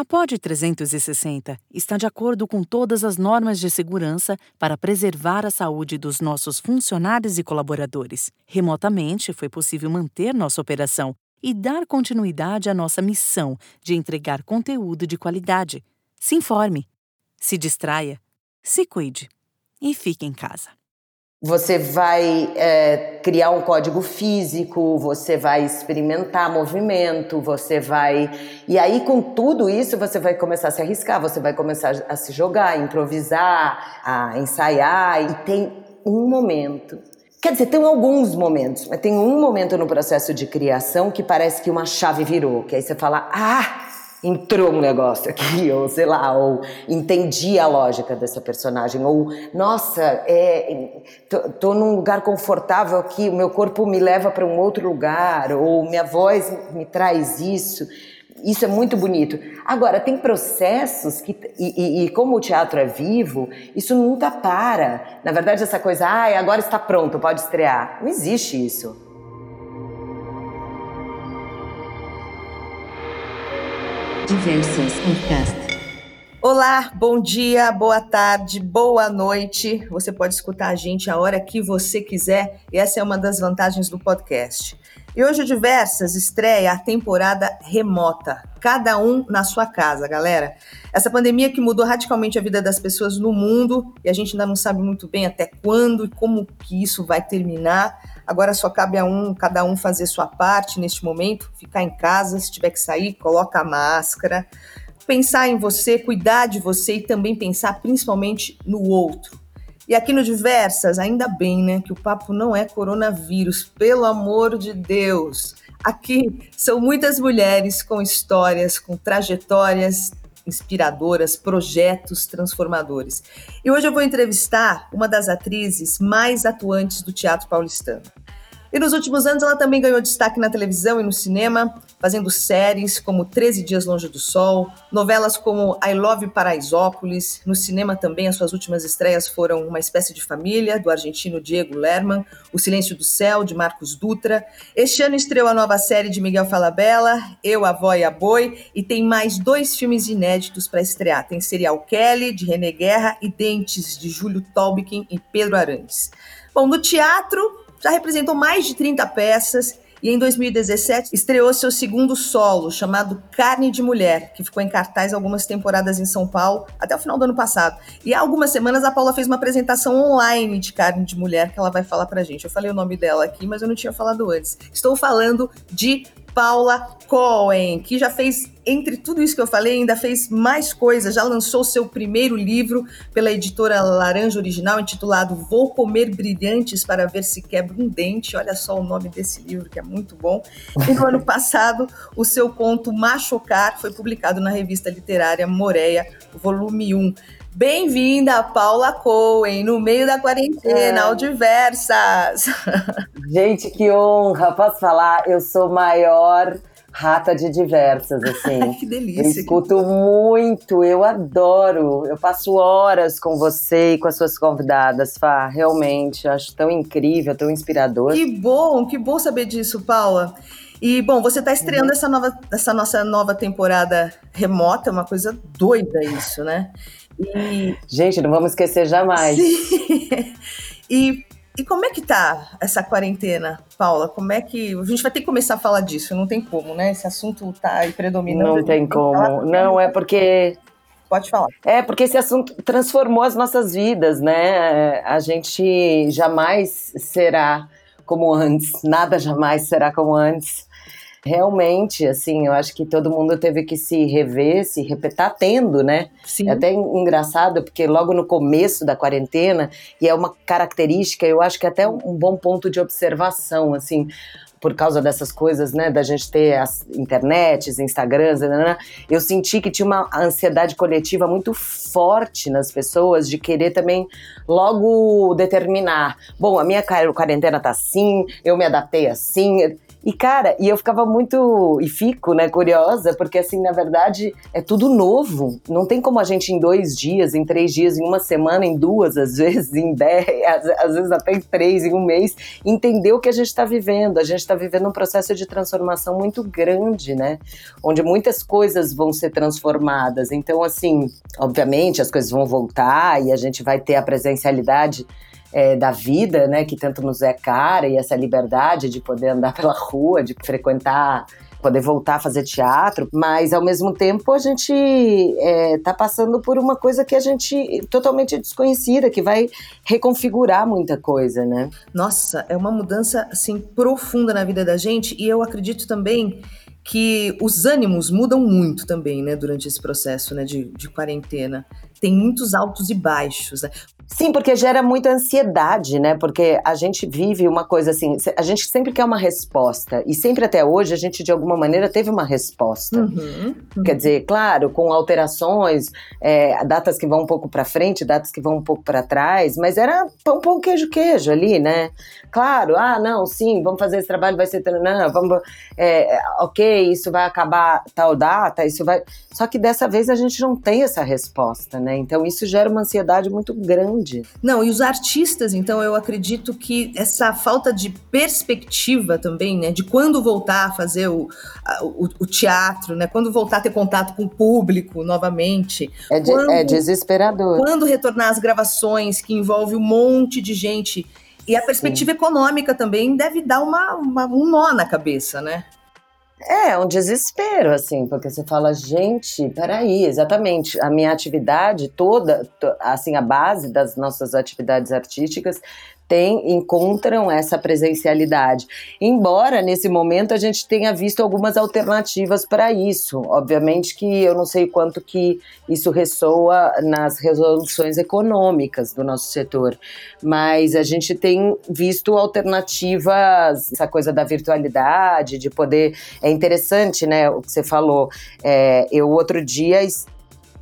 A POD 360 está de acordo com todas as normas de segurança para preservar a saúde dos nossos funcionários e colaboradores. Remotamente, foi possível manter nossa operação e dar continuidade à nossa missão de entregar conteúdo de qualidade. Se informe, se distraia, se cuide e fique em casa. Você vai é, criar um código físico, você vai experimentar movimento, você vai. E aí, com tudo isso, você vai começar a se arriscar, você vai começar a se jogar, a improvisar, a ensaiar. E tem um momento. Quer dizer, tem alguns momentos, mas tem um momento no processo de criação que parece que uma chave virou. Que aí você fala, ah! Entrou um negócio aqui, ou sei lá, ou entendi a lógica dessa personagem, ou nossa, é, tô, tô num lugar confortável aqui, o meu corpo me leva para um outro lugar, ou minha voz me traz isso. Isso é muito bonito. Agora, tem processos que, e, e, e, como o teatro é vivo, isso nunca para. Na verdade, essa coisa, ah, agora está pronto, pode estrear. Não existe isso. Diversas Podcast. Olá, bom dia, boa tarde, boa noite. Você pode escutar a gente a hora que você quiser e essa é uma das vantagens do podcast. E hoje o Diversas estreia a temporada remota, cada um na sua casa, galera. Essa pandemia que mudou radicalmente a vida das pessoas no mundo e a gente ainda não sabe muito bem até quando e como que isso vai terminar. Agora só cabe a um, cada um fazer sua parte neste momento, ficar em casa, se tiver que sair, coloca a máscara, pensar em você, cuidar de você e também pensar principalmente no outro. E aqui no Diversas, ainda bem, né, que o papo não é coronavírus, pelo amor de Deus. Aqui são muitas mulheres com histórias, com trajetórias inspiradoras, projetos transformadores. E hoje eu vou entrevistar uma das atrizes mais atuantes do teatro paulistano. E nos últimos anos ela também ganhou destaque na televisão e no cinema, fazendo séries como 13 Dias Longe do Sol, novelas como I Love Paraisópolis. No cinema também as suas últimas estreias foram Uma Espécie de Família, do argentino Diego Lerman, O Silêncio do Céu, de Marcos Dutra. Este ano estreou a nova série de Miguel Falabella, Eu, a Vó e a Boi, e tem mais dois filmes inéditos para estrear. Tem Serial Kelly, de René Guerra, e Dentes, de Júlio Tolbikin e Pedro Arantes. Bom, no teatro, já representou mais de 30 peças e em 2017 estreou seu segundo solo, chamado Carne de Mulher, que ficou em cartaz algumas temporadas em São Paulo até o final do ano passado. E há algumas semanas a Paula fez uma apresentação online de Carne de Mulher que ela vai falar pra gente. Eu falei o nome dela aqui, mas eu não tinha falado antes. Estou falando de Paula Cohen, que já fez, entre tudo isso que eu falei, ainda fez mais coisas. Já lançou seu primeiro livro pela editora Laranja Original, intitulado Vou Comer Brilhantes para Ver Se Quebra um Dente. Olha só o nome desse livro, que é muito bom. E no ano passado, o seu conto Machocar foi publicado na revista literária Moreia, volume 1. Bem-vinda, Paula Cohen, no meio da quarentena, é. ao Diversas. Gente, que honra! Posso falar? Eu sou maior rata de diversas, assim. que delícia. Eu escuto muito, eu adoro. Eu passo horas com você e com as suas convidadas, Fá. Realmente, eu acho tão incrível, tão inspirador. Que bom, que bom saber disso, Paula. E, bom, você está estreando uhum. essa, nova, essa nossa nova temporada remota, é uma coisa doida isso, né? E... Gente, não vamos esquecer jamais. e, e como é que tá essa quarentena, Paula? Como é que. A gente vai ter que começar a falar disso, não tem como, né? Esse assunto tá aí predominando. Não tem como. Não, é porque. Pode falar. É, porque esse assunto transformou as nossas vidas, né? A gente jamais será como antes, nada jamais será como antes realmente, assim, eu acho que todo mundo teve que se rever, se repetir, tendo, né? Sim. É até engraçado, porque logo no começo da quarentena, e é uma característica, eu acho que é até um bom ponto de observação, assim, por causa dessas coisas, né, da gente ter as internets, Instagrams, né, né, né, eu senti que tinha uma ansiedade coletiva muito forte nas pessoas de querer também logo determinar, bom, a minha quarentena tá assim, eu me adaptei assim, E, cara, e eu ficava muito, e fico, né, curiosa, porque, assim, na verdade, é tudo novo. Não tem como a gente, em dois dias, em três dias, em uma semana, em duas, às vezes, em dez, às, às vezes até em três, em um mês, entender o que a gente está vivendo. A gente está vivendo um processo de transformação muito grande, né? Onde muitas coisas vão ser transformadas. Então, assim, obviamente, as coisas vão voltar e a gente vai ter a presencialidade é, da vida, né, que tanto nos é cara, e essa liberdade de poder andar pela rua, de frequentar poder voltar a fazer teatro, mas ao mesmo tempo a gente está é, passando por uma coisa que a gente totalmente desconhecida, que vai reconfigurar muita coisa, né? Nossa, é uma mudança assim profunda na vida da gente e eu acredito também que os ânimos mudam muito também, né, durante esse processo, né, de, de quarentena. Tem muitos altos e baixos, né? Sim, porque gera muita ansiedade, né? Porque a gente vive uma coisa assim, a gente sempre quer uma resposta. E sempre até hoje a gente, de alguma maneira, teve uma resposta. Uhum, uhum. Quer dizer, claro, com alterações, é, datas que vão um pouco para frente, datas que vão um pouco para trás, mas era pão, pão, queijo, queijo ali, né? Claro, ah, não, sim, vamos fazer esse trabalho, vai ser. Não, vamos. É, ok, isso vai acabar tal data, isso vai. Só que dessa vez a gente não tem essa resposta, né? Então isso gera uma ansiedade muito grande. Não, e os artistas, então, eu acredito que essa falta de perspectiva também, né, de quando voltar a fazer o, o, o teatro, né, quando voltar a ter contato com o público novamente. É, de, quando, é desesperador. Quando retornar as gravações, que envolve um monte de gente. E a perspectiva Sim. econômica também deve dar uma, uma, um nó na cabeça, né? É, um desespero, assim, porque você fala, gente, peraí, exatamente, a minha atividade toda, assim, a base das nossas atividades artísticas tem, encontram essa presencialidade. Embora nesse momento a gente tenha visto algumas alternativas para isso. Obviamente que eu não sei quanto que isso ressoa nas resoluções econômicas do nosso setor, mas a gente tem visto alternativas, essa coisa da virtualidade, de poder. É interessante, né, o que você falou. É, eu outro dia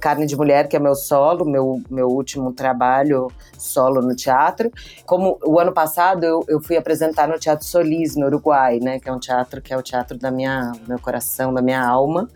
Carne de Mulher, que é meu solo, meu, meu último trabalho solo no teatro. Como o ano passado eu, eu fui apresentar no Teatro Solis, no Uruguai, né? Que é um teatro que é o teatro da minha meu coração, da minha alma.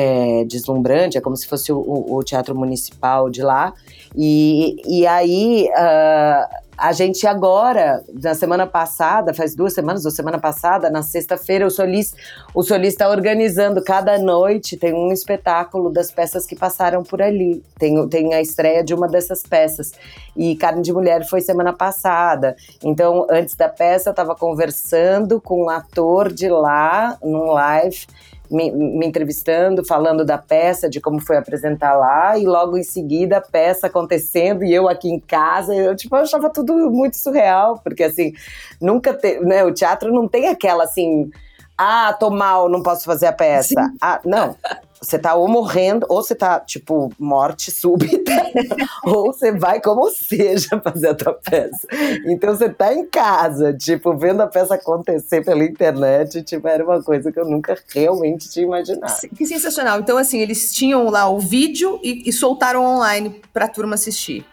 É, deslumbrante, é como se fosse o, o, teatro municipal de lá. E, e aí. Uh, a gente agora, na semana passada, faz duas semanas ou semana passada, na sexta-feira, o Solis o Solis está organizando cada noite, tem um espetáculo das peças que passaram por ali. Tem, tem a estreia de uma dessas peças. E Carne de Mulher foi semana passada. Então, antes da peça, eu estava conversando com um ator de lá, num live me, me, entrevistando, falando da peça, de como foi apresentar lá, e logo em seguida a peça acontecendo e eu aqui em casa, eu tipo, eu achava tudo muito surreal, porque assim, nunca tem, né, o teatro não tem aquela assim, ah, tô mal, não posso fazer a peça. Sim. Ah, não. Você tá ou morrendo, ou você tá, tipo, morte súbita, ou você vai como seja fazer a tua peça. Então você tá em casa, tipo, vendo a peça acontecer pela internet, tipo, era uma coisa que eu nunca realmente tinha imaginado. Que sensacional. Então, assim, eles tinham lá o vídeo e, e soltaram online pra turma assistir.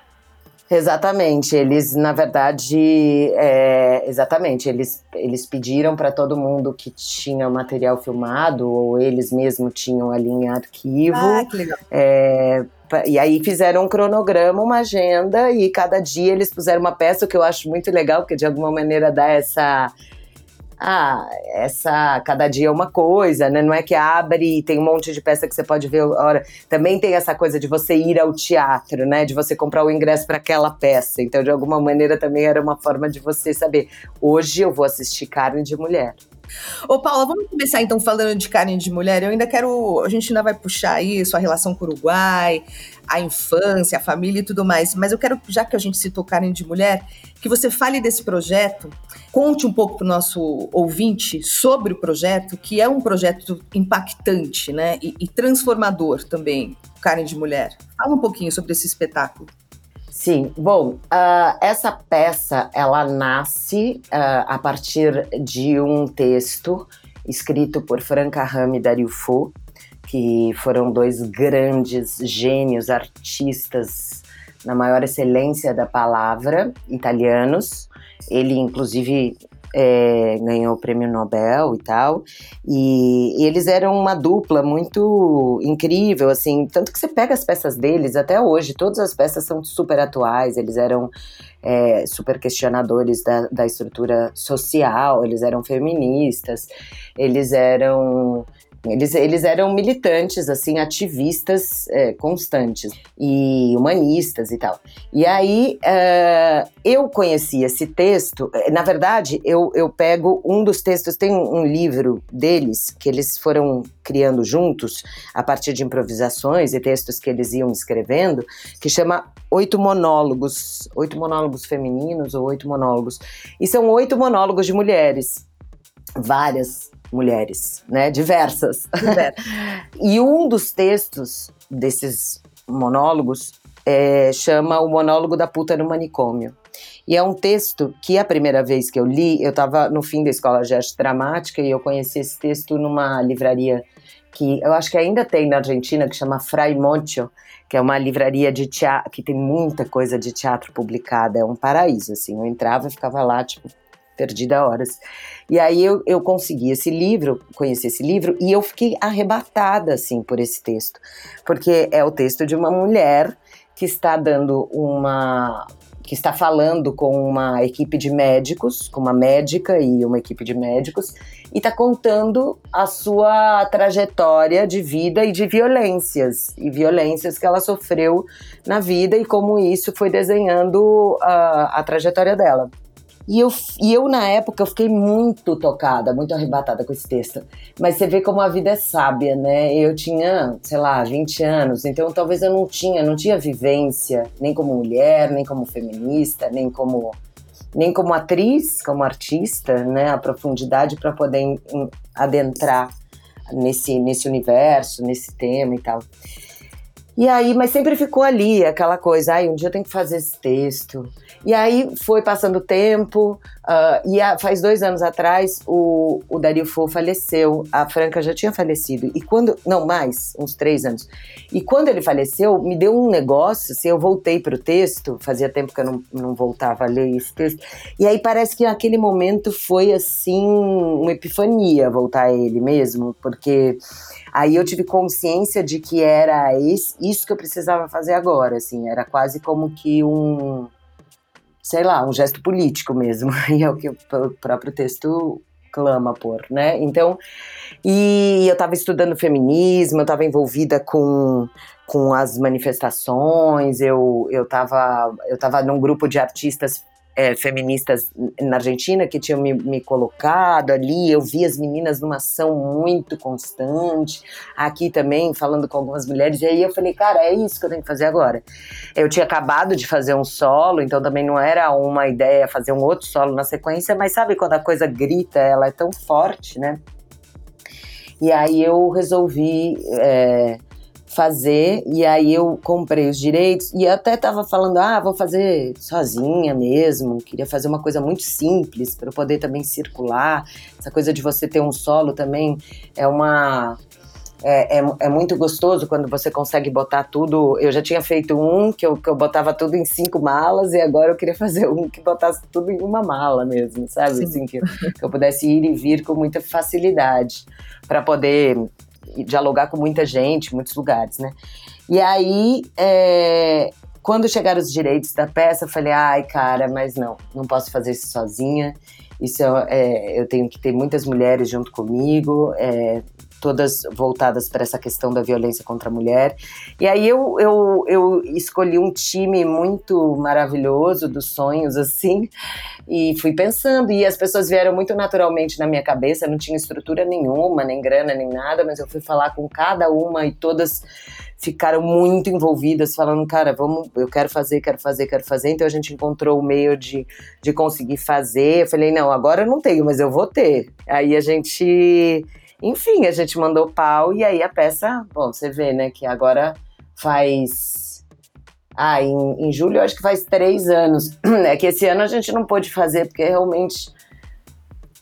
Exatamente, eles na verdade, é, exatamente, eles, eles pediram para todo mundo que tinha material filmado ou eles mesmos tinham ali em arquivo. Ah, que legal. É, e aí fizeram um cronograma, uma agenda e cada dia eles puseram uma peça, o que eu acho muito legal, porque de alguma maneira dá essa ah, essa cada dia é uma coisa, né? Não é que abre e tem um monte de peça que você pode ver. Ora, também tem essa coisa de você ir ao teatro, né? De você comprar o ingresso para aquela peça. Então, de alguma maneira, também era uma forma de você saber. Hoje eu vou assistir Carne de Mulher. Ô, Paula, vamos começar então falando de carne de mulher. Eu ainda quero. A gente ainda vai puxar isso, a relação com o Uruguai, a infância, a família e tudo mais. Mas eu quero, já que a gente citou carne de mulher, que você fale desse projeto, conte um pouco para o nosso ouvinte sobre o projeto, que é um projeto impactante, né? E, e transformador também, carne de mulher. Fala um pouquinho sobre esse espetáculo. Sim, bom, uh, essa peça ela nasce uh, a partir de um texto escrito por Franca Rame e Dario Fo, que foram dois grandes gênios artistas na maior excelência da palavra, italianos. Ele, inclusive, é, ganhou o prêmio Nobel e tal, e, e, eles eram uma dupla muito incrível, assim, tanto que você pega as peças deles até hoje, todas as peças são super atuais, eles eram é, super questionadores da, da estrutura social, eles eram feministas, eles eram eles, eles eram militantes, assim, ativistas é, constantes e humanistas e tal. E aí uh, eu conheci esse texto. É, na verdade, eu, eu pego um dos textos, tem um, um livro deles que eles foram criando juntos a partir de improvisações e textos que eles iam escrevendo, que chama Oito Monólogos, Oito Monólogos Femininos ou Oito Monólogos. E são oito monólogos de mulheres, várias mulheres, né? Diversas. e um dos textos desses monólogos é, chama O Monólogo da Puta no Manicômio. E é um texto que a primeira vez que eu li, eu estava no fim da escola de arte dramática e eu conheci esse texto numa livraria que eu acho que ainda tem na Argentina, que chama Fray Moncho, que é uma livraria de teatro, que tem muita coisa de teatro publicada, é um paraíso, assim, eu entrava e ficava lá, tipo, perdida horas. E aí eu, eu consegui esse livro, conheci esse livro, e eu fiquei arrebatada, assim, por esse texto. Porque é o texto de uma mulher que está dando uma. que está falando com uma equipe de médicos, com uma médica e uma equipe de médicos, e está contando a sua trajetória de vida e de violências, e violências que ela sofreu na vida e como isso foi desenhando a, a trajetória dela. E eu, e eu, na época, eu fiquei muito tocada, muito arrebatada com esse texto. Mas você vê como a vida é sábia, né? Eu tinha, sei lá, 20 anos, então talvez eu não tinha, não tinha vivência, nem como mulher, nem como feminista, nem como nem como atriz, como artista, né? A profundidade para poder adentrar nesse, nesse universo, nesse tema e tal. E aí, mas sempre ficou ali aquela coisa, ai, um dia eu tenho que fazer esse texto. E aí foi passando o tempo, uh, e a, faz dois anos atrás o, o Dario Fo faleceu, a Franca já tinha falecido. E quando, não mais, uns três anos. E quando ele faleceu, me deu um negócio, assim, eu voltei para o texto, fazia tempo que eu não, não voltava a ler esse texto. E aí parece que naquele momento foi assim, uma epifania voltar a ele mesmo, porque Aí eu tive consciência de que era isso que eu precisava fazer agora, assim, era quase como que um, sei lá, um gesto político mesmo, e é o que o próprio texto clama por, né? Então, e eu estava estudando feminismo, eu estava envolvida com com as manifestações, eu eu estava eu tava num grupo de artistas é, feministas na Argentina que tinham me, me, colocado ali. Eu vi as meninas numa ação muito constante, aqui também falando com algumas mulheres. E aí eu falei, cara, é isso que eu tenho que fazer agora. Eu tinha acabado de fazer um solo, então também não era uma ideia fazer um outro solo na sequência, mas sabe quando a coisa grita, ela é tão forte, né? E aí eu resolvi. É, fazer, e aí eu comprei os direitos e até tava falando, ah, vou fazer sozinha mesmo, queria fazer uma coisa muito simples para poder também circular. Essa coisa de você ter um solo também é uma é, é, é, muito gostoso quando você consegue botar tudo. Eu já tinha feito um que eu, que eu botava tudo em cinco malas e agora eu queria fazer um que botasse tudo em uma mala mesmo, sabe? Assim, que, que eu pudesse ir e vir com muita facilidade para poder dialogar com muita gente, muitos lugares, né? E aí, é, quando chegaram os direitos da peça, eu falei, ai, cara, mas não, não posso fazer isso sozinha. Isso é, eu tenho que ter muitas mulheres junto comigo, é, todas voltadas para essa questão da violência contra a mulher. E aí eu, eu, eu escolhi um time muito maravilhoso dos sonhos, assim, e fui pensando. E as pessoas vieram muito naturalmente na minha cabeça, não tinha estrutura nenhuma, nem grana, nem nada, mas eu fui falar com cada uma e todas ficaram muito envolvidas, falando, cara, vamos, eu quero fazer, quero fazer, quero fazer. Então a gente encontrou o meio de, de conseguir fazer. Eu falei, não, agora eu não tenho, mas eu vou ter. Aí a gente enfim, a gente mandou pau e aí a peça, bom, você vê, né, que agora faz. Ah, em, em julho acho que faz três anos. É que esse ano a gente não pôde fazer, porque realmente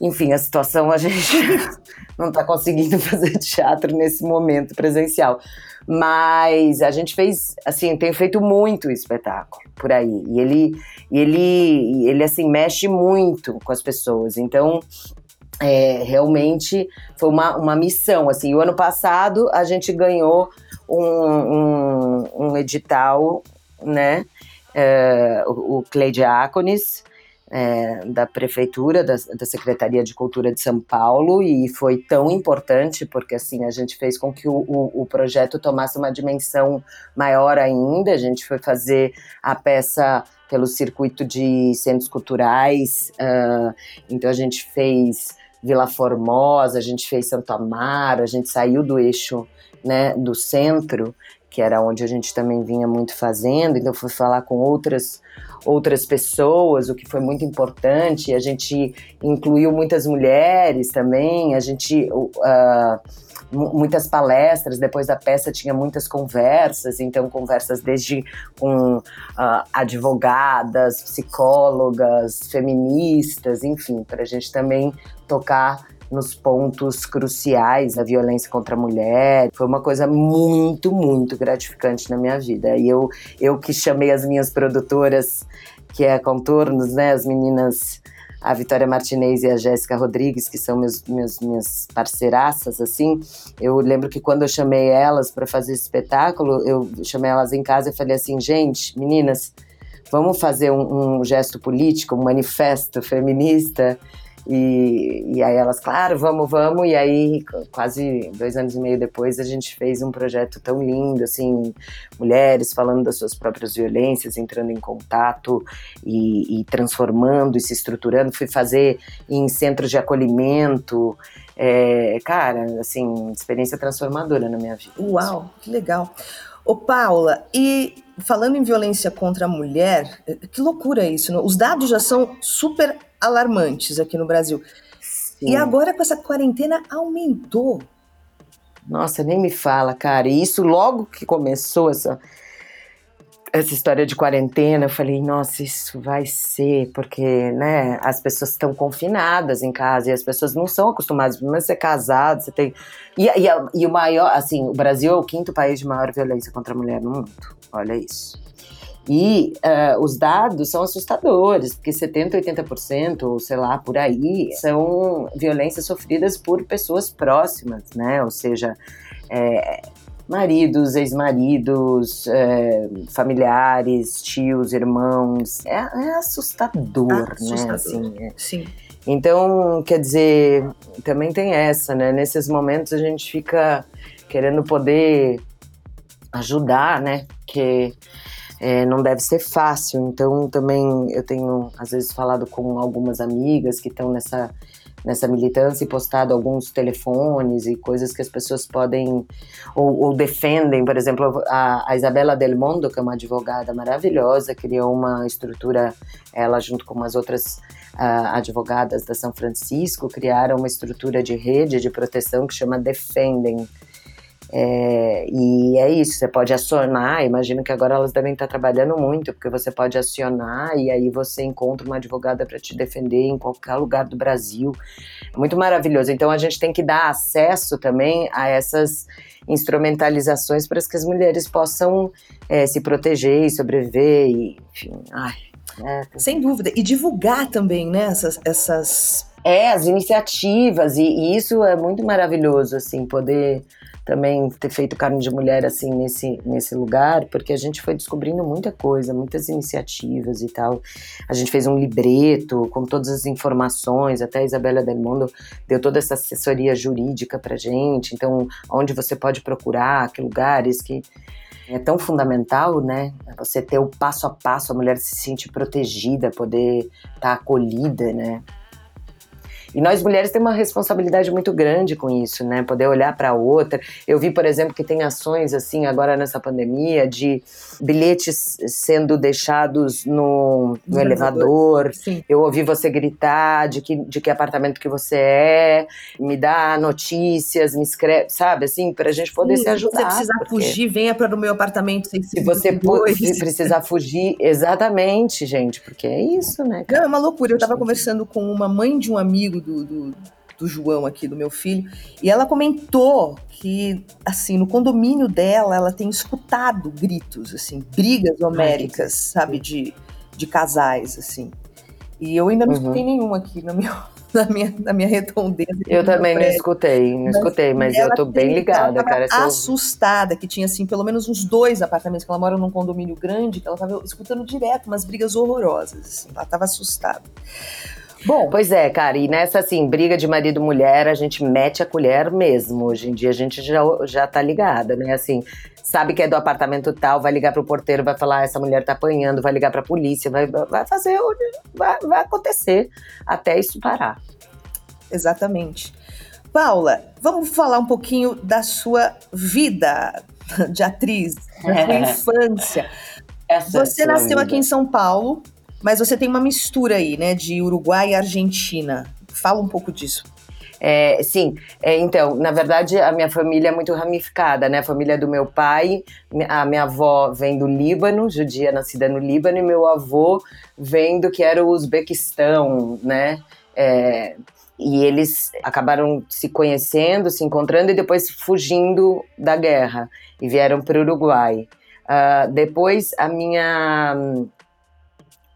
enfim, a situação a gente não está conseguindo fazer teatro nesse momento presencial. Mas a gente fez, assim, tem feito muito espetáculo por aí. E ele, ele, ele assim, mexe muito com as pessoas. Então, é, realmente foi uma, uma missão. Assim, o ano passado a gente ganhou um, um, um edital, né? É, o, o Clay Diáconis, é, da Prefeitura, da, da, Secretaria de Cultura de São Paulo, e foi tão importante porque assim a gente fez com que o, o, o, projeto tomasse uma dimensão maior ainda. A gente foi fazer a peça pelo circuito de centros culturais, uh, então a gente fez Vila Formosa, a gente fez Santo Amaro, a gente saiu do eixo né, do centro, que era onde a gente também vinha muito fazendo, então fui falar com outras outras pessoas, o que foi muito importante. A gente incluiu muitas mulheres também, a gente. Uh, muitas palestras, depois da peça tinha muitas conversas, então conversas desde com uh, advogadas, psicólogas, feministas, enfim, para a gente também tocar nos pontos cruciais da violência contra a mulher. Foi uma coisa muito, muito gratificante na minha vida. E eu, eu que chamei as minhas produtoras, que é Contornos, né, as meninas a Vitória Martinez e a Jéssica Rodrigues, que são meus, meus, minhas parceiraças, assim, eu lembro que quando eu chamei elas para fazer esse espetáculo, eu chamei elas em casa e falei assim, gente, meninas, vamos fazer um, um gesto político, um manifesto feminista e, e aí elas, claro, vamos, vamos. E aí, quase dois anos e meio depois, a gente fez um projeto tão lindo, assim, mulheres falando das suas próprias violências, entrando em contato e, e transformando e se estruturando. Fui fazer em centros de acolhimento. É, cara, assim, experiência transformadora na minha vida. Uau, que legal. Ô, Paula, e falando em violência contra a mulher, que loucura isso, né? Os dados já são super alarmantes aqui no Brasil. Sim. E agora com essa quarentena aumentou. Nossa, nem me fala, cara. E isso logo que começou essa essa história de quarentena, eu falei, nossa, isso vai ser, porque, né, as pessoas estão confinadas em casa e as pessoas não são acostumadas, pelo menos ser casado, você tem... E, e, e o maior, assim, o Brasil é o quinto país de maior violência contra a mulher no mundo, olha isso. E uh, os dados são assustadores, porque 70%, 80%, ou sei lá, por aí, são violências sofridas por pessoas próximas, né? Ou seja, é, maridos, ex-maridos, é, familiares, tios, irmãos. É, é assustador, né? assustador, né? Assim, é. Sim. Então, quer dizer, também tem essa, né? Nesses momentos a gente fica querendo poder ajudar, né? Que é, não deve ser fácil. Então, também eu tenho, às vezes, falado com algumas amigas que estão nessa, nessa militância e postado alguns telefones e coisas que as pessoas podem ou, ou defendem. Por exemplo, a, a, Isabela Del Mondo, que é uma advogada maravilhosa, criou uma estrutura, ela junto com umas outras uh, advogadas da São Francisco, criaram uma estrutura de rede de proteção que chama Defendem é, e é isso, você pode acionar, imagino que agora elas devem estar trabalhando muito, porque você pode acionar e aí você encontra uma advogada para te defender em qualquer lugar do Brasil. Muito maravilhoso. Então a gente tem que dar acesso também a essas instrumentalizações para que as mulheres possam é, se proteger e sobreviver, e, enfim. Ai, é, Sem dúvida. E divulgar também, né, essas, essas... É, as iniciativas, e, e isso é muito maravilhoso, assim, poder também ter feito carne de mulher assim nesse, nesse lugar, porque a gente foi descobrindo muita coisa, muitas iniciativas e tal. A gente fez um libreto com todas as informações, até a Isabela Del Mundo deu toda essa assessoria jurídica pra gente, então onde você pode procurar, que lugares que é tão fundamental, né? Você ter o passo a passo, a mulher se sentir protegida, poder estar tá acolhida, né? E nós mulheres temos uma responsabilidade muito grande com isso, né? Poder olhar para outra. Eu vi, por exemplo, que tem ações assim agora nessa pandemia de bilhetes sendo deixados no, no elevador. Sim. Eu ouvi você gritar de que, de que apartamento que você é, me dá notícias, me escreve, sabe? Assim, para a gente poder Sim, se ajudar. Se você precisar porque... fugir, venha para o meu apartamento. Se você precisar fugir, exatamente, gente, porque é isso, né? Não, é uma loucura. Eu estava conversando com uma mãe de um amigo do, do, do João aqui, do meu filho, e ela comentou que, assim, no condomínio dela, ela tem escutado gritos, assim, brigas homéricas, sabe, de, de casais, assim. E eu ainda não uhum. escutei nenhum aqui no meu, na minha, na minha redondeza. Eu também não escutei, não mas escutei, mas eu tô bem ligada, cara. assustada, que tinha, assim, pelo menos uns dois apartamentos, que ela mora num condomínio grande, que ela tava escutando direto umas brigas horrorosas, assim, ela tava assustada. Bom, pois é, cara, e nessa assim, briga de marido e mulher, a gente mete a colher mesmo. Hoje em dia a gente já, já tá ligada, né? Assim, sabe que é do apartamento tal, vai ligar pro porteiro, vai falar, ah, essa mulher tá apanhando, vai ligar pra polícia, vai, vai fazer, vai, vai acontecer até isso parar. Exatamente. Paula, vamos falar um pouquinho da sua vida de atriz, da sua infância. Essa é Você nasceu vida. aqui em São Paulo, mas você tem uma mistura aí, né, de Uruguai e Argentina. Fala um pouco disso. É, sim, é, então, na verdade, a minha família é muito ramificada, né? A família do meu pai, a minha avó vem do Líbano, judia nascida no Líbano, e meu avô vem do que era o Uzbequistão, né? É, e eles acabaram se conhecendo, se encontrando e depois fugindo da guerra e vieram para o Uruguai. Uh, depois a minha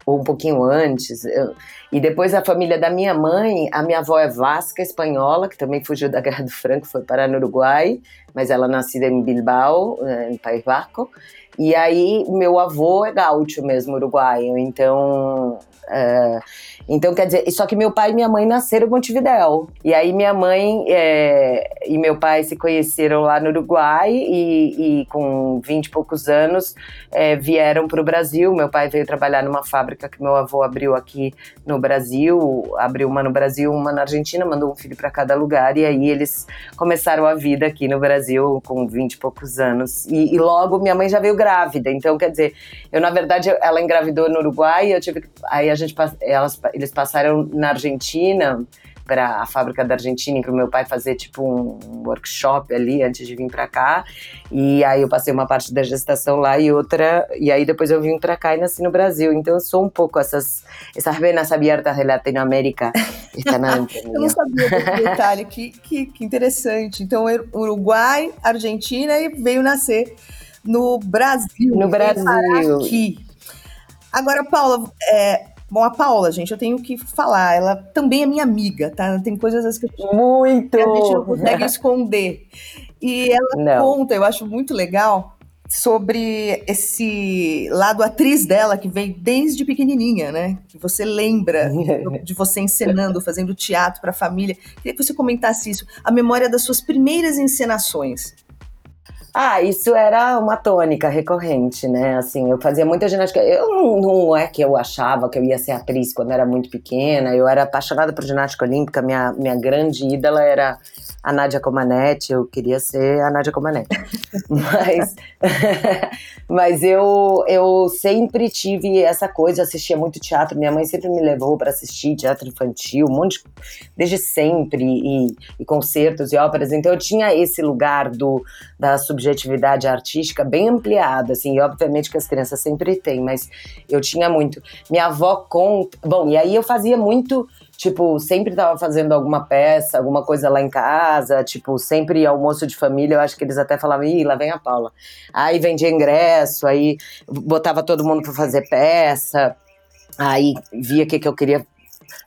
ou um pouquinho antes. Eu, e depois a família da minha mãe, a minha avó é vasca espanhola, que também fugiu da Guerra do Franco, foi parar no Uruguai, mas ela é nascida em Bilbao, eh, em País Vasco. E aí meu avô é gaúcho mesmo, uruguaio, então Uh, então, quer dizer, só que meu pai e minha mãe nasceram em Montevidéu. E aí minha mãe é, e meu pai se conheceram lá no Uruguai e, e com 20 e poucos anos é, vieram para o Brasil. Meu pai veio trabalhar numa fábrica que meu avô abriu aqui no Brasil, abriu uma no Brasil, uma na Argentina, mandou um filho para cada lugar. E aí eles começaram a vida aqui no Brasil com 20 e poucos anos. E, e logo minha mãe já veio grávida. Então, quer dizer, eu na verdade, ela engravidou no Uruguai, eu tive aí a gente, elas, eles passaram na Argentina para a fábrica da Argentina para o meu pai fazer tipo um workshop ali antes de vir para cá. E aí eu passei uma parte da gestação lá e outra e aí depois eu vim para cá e nasci no Brasil. Então eu sou um pouco essas essas venas abertas da Latinoamérica eu não sabia desse detalhe que, que, que interessante. Então Uruguai Argentina e veio nascer no Brasil no Brasil. Aqui Agora, Paula, é, Bom, a Paula, gente, eu tenho que falar, ela também é minha amiga, tá? Tem coisas que, Muito. que a gente não consegue esconder. E ela não. conta, eu acho muito legal, sobre esse lado atriz dela que vem desde pequenininha, né? Que você lembra de você encenando, fazendo teatro para a família. Queria que você comentasse isso, a memória das suas primeiras encenações. Ah, isso era uma tônica recorrente, né? Assim, eu fazia muita ginástica. Eu não, não, é que eu achava que eu ia ser atriz quando era muito pequena. Eu era apaixonada por ginástica olímpica. Minha, minha grande ídola era a Nádia Comaneci. Eu queria ser a Nádia Comaneci. mas, mas eu, eu sempre tive essa coisa, assistia muito teatro. Minha mãe sempre me levou para assistir teatro infantil, um monte de, desde sempre e, e concertos e óperas. Então eu tinha esse lugar do da subjetividade artística bem ampliada, assim, e obviamente que as crianças sempre têm, mas eu tinha muito. Minha avó conta. Bom, e aí eu fazia muito tipo, sempre tava fazendo alguma peça, alguma coisa lá em casa, tipo, sempre almoço de família, eu acho que eles até falavam, ih, lá vem a Paula. Aí vendia ingresso, aí botava todo mundo para fazer peça, aí via o que, que eu queria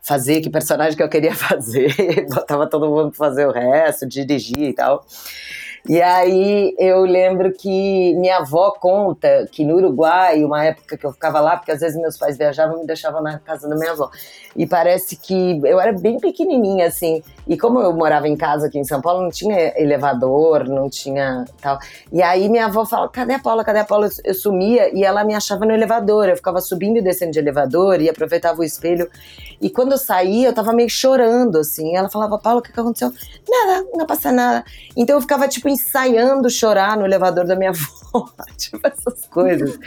fazer, que personagem que eu queria fazer, botava todo mundo pra fazer o resto, dirigir e tal. E aí eu lembro que minha avó conta que no Uruguai, uma época que eu ficava lá, porque às vezes meus pais viajavam e me deixavam na casa da minha avó. E parece que eu era bem pequenininha, assim. E como eu morava em casa aqui em São Paulo, não tinha elevador, não tinha tal. E aí minha avó fala: cadê a Paula? Cadê a Paula? Eu sumia e ela me achava no elevador. Eu ficava subindo e descendo de elevador e aproveitava o espelho. E quando eu saía, eu tava meio chorando, assim. Ela falava: Paula, o que, que aconteceu? Nada, não passa nada. Então eu ficava, tipo, ensaiando chorar no elevador da minha avó. tipo, essas coisas.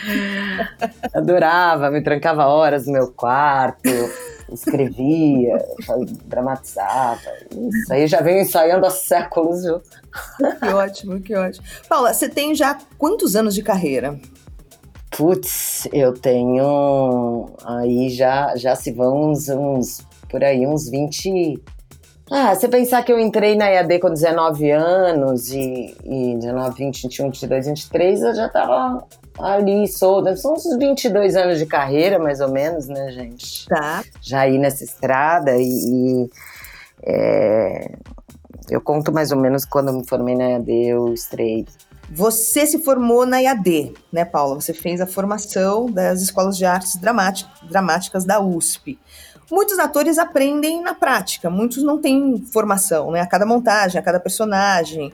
Adorava, me trancava horas no meu quarto, escrevia, dramatizava. Isso aí já venho ensaiando há séculos, viu? Que ótimo, que ótimo. Paula, você tem já quantos anos de carreira? Putz, eu tenho aí já já se vão uns, uns por aí uns 20 Ah, você pensar que eu entrei na EAD com 19 anos e, e 19, 20, 21, 22, 23, eu já tava ali solta. São uns 22 anos de carreira, mais ou menos, né, gente? Tá. Já aí nessa estrada e. e é, eu conto mais ou menos quando eu me formei na EAD, eu estrei. Você se formou na IAD, né, Paula? Você fez a formação das escolas de artes dramáticas da USP. Muitos atores aprendem na prática, muitos não têm formação, né? A cada montagem, a cada personagem,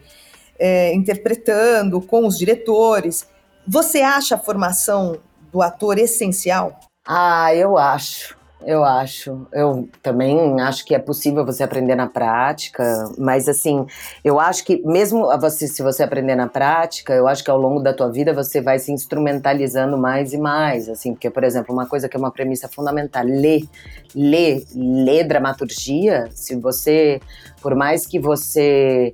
é, interpretando com os diretores. Você acha a formação do ator essencial? Ah, eu acho. Eu acho. Eu também acho que é possível você aprender na prática, mas assim, eu acho que mesmo você, se você aprender na prática, eu acho que ao longo da tua vida você vai se instrumentalizando mais e mais, assim, porque por exemplo, uma coisa que é uma premissa fundamental, ler, ler, ler dramaturgia, se você, por mais que você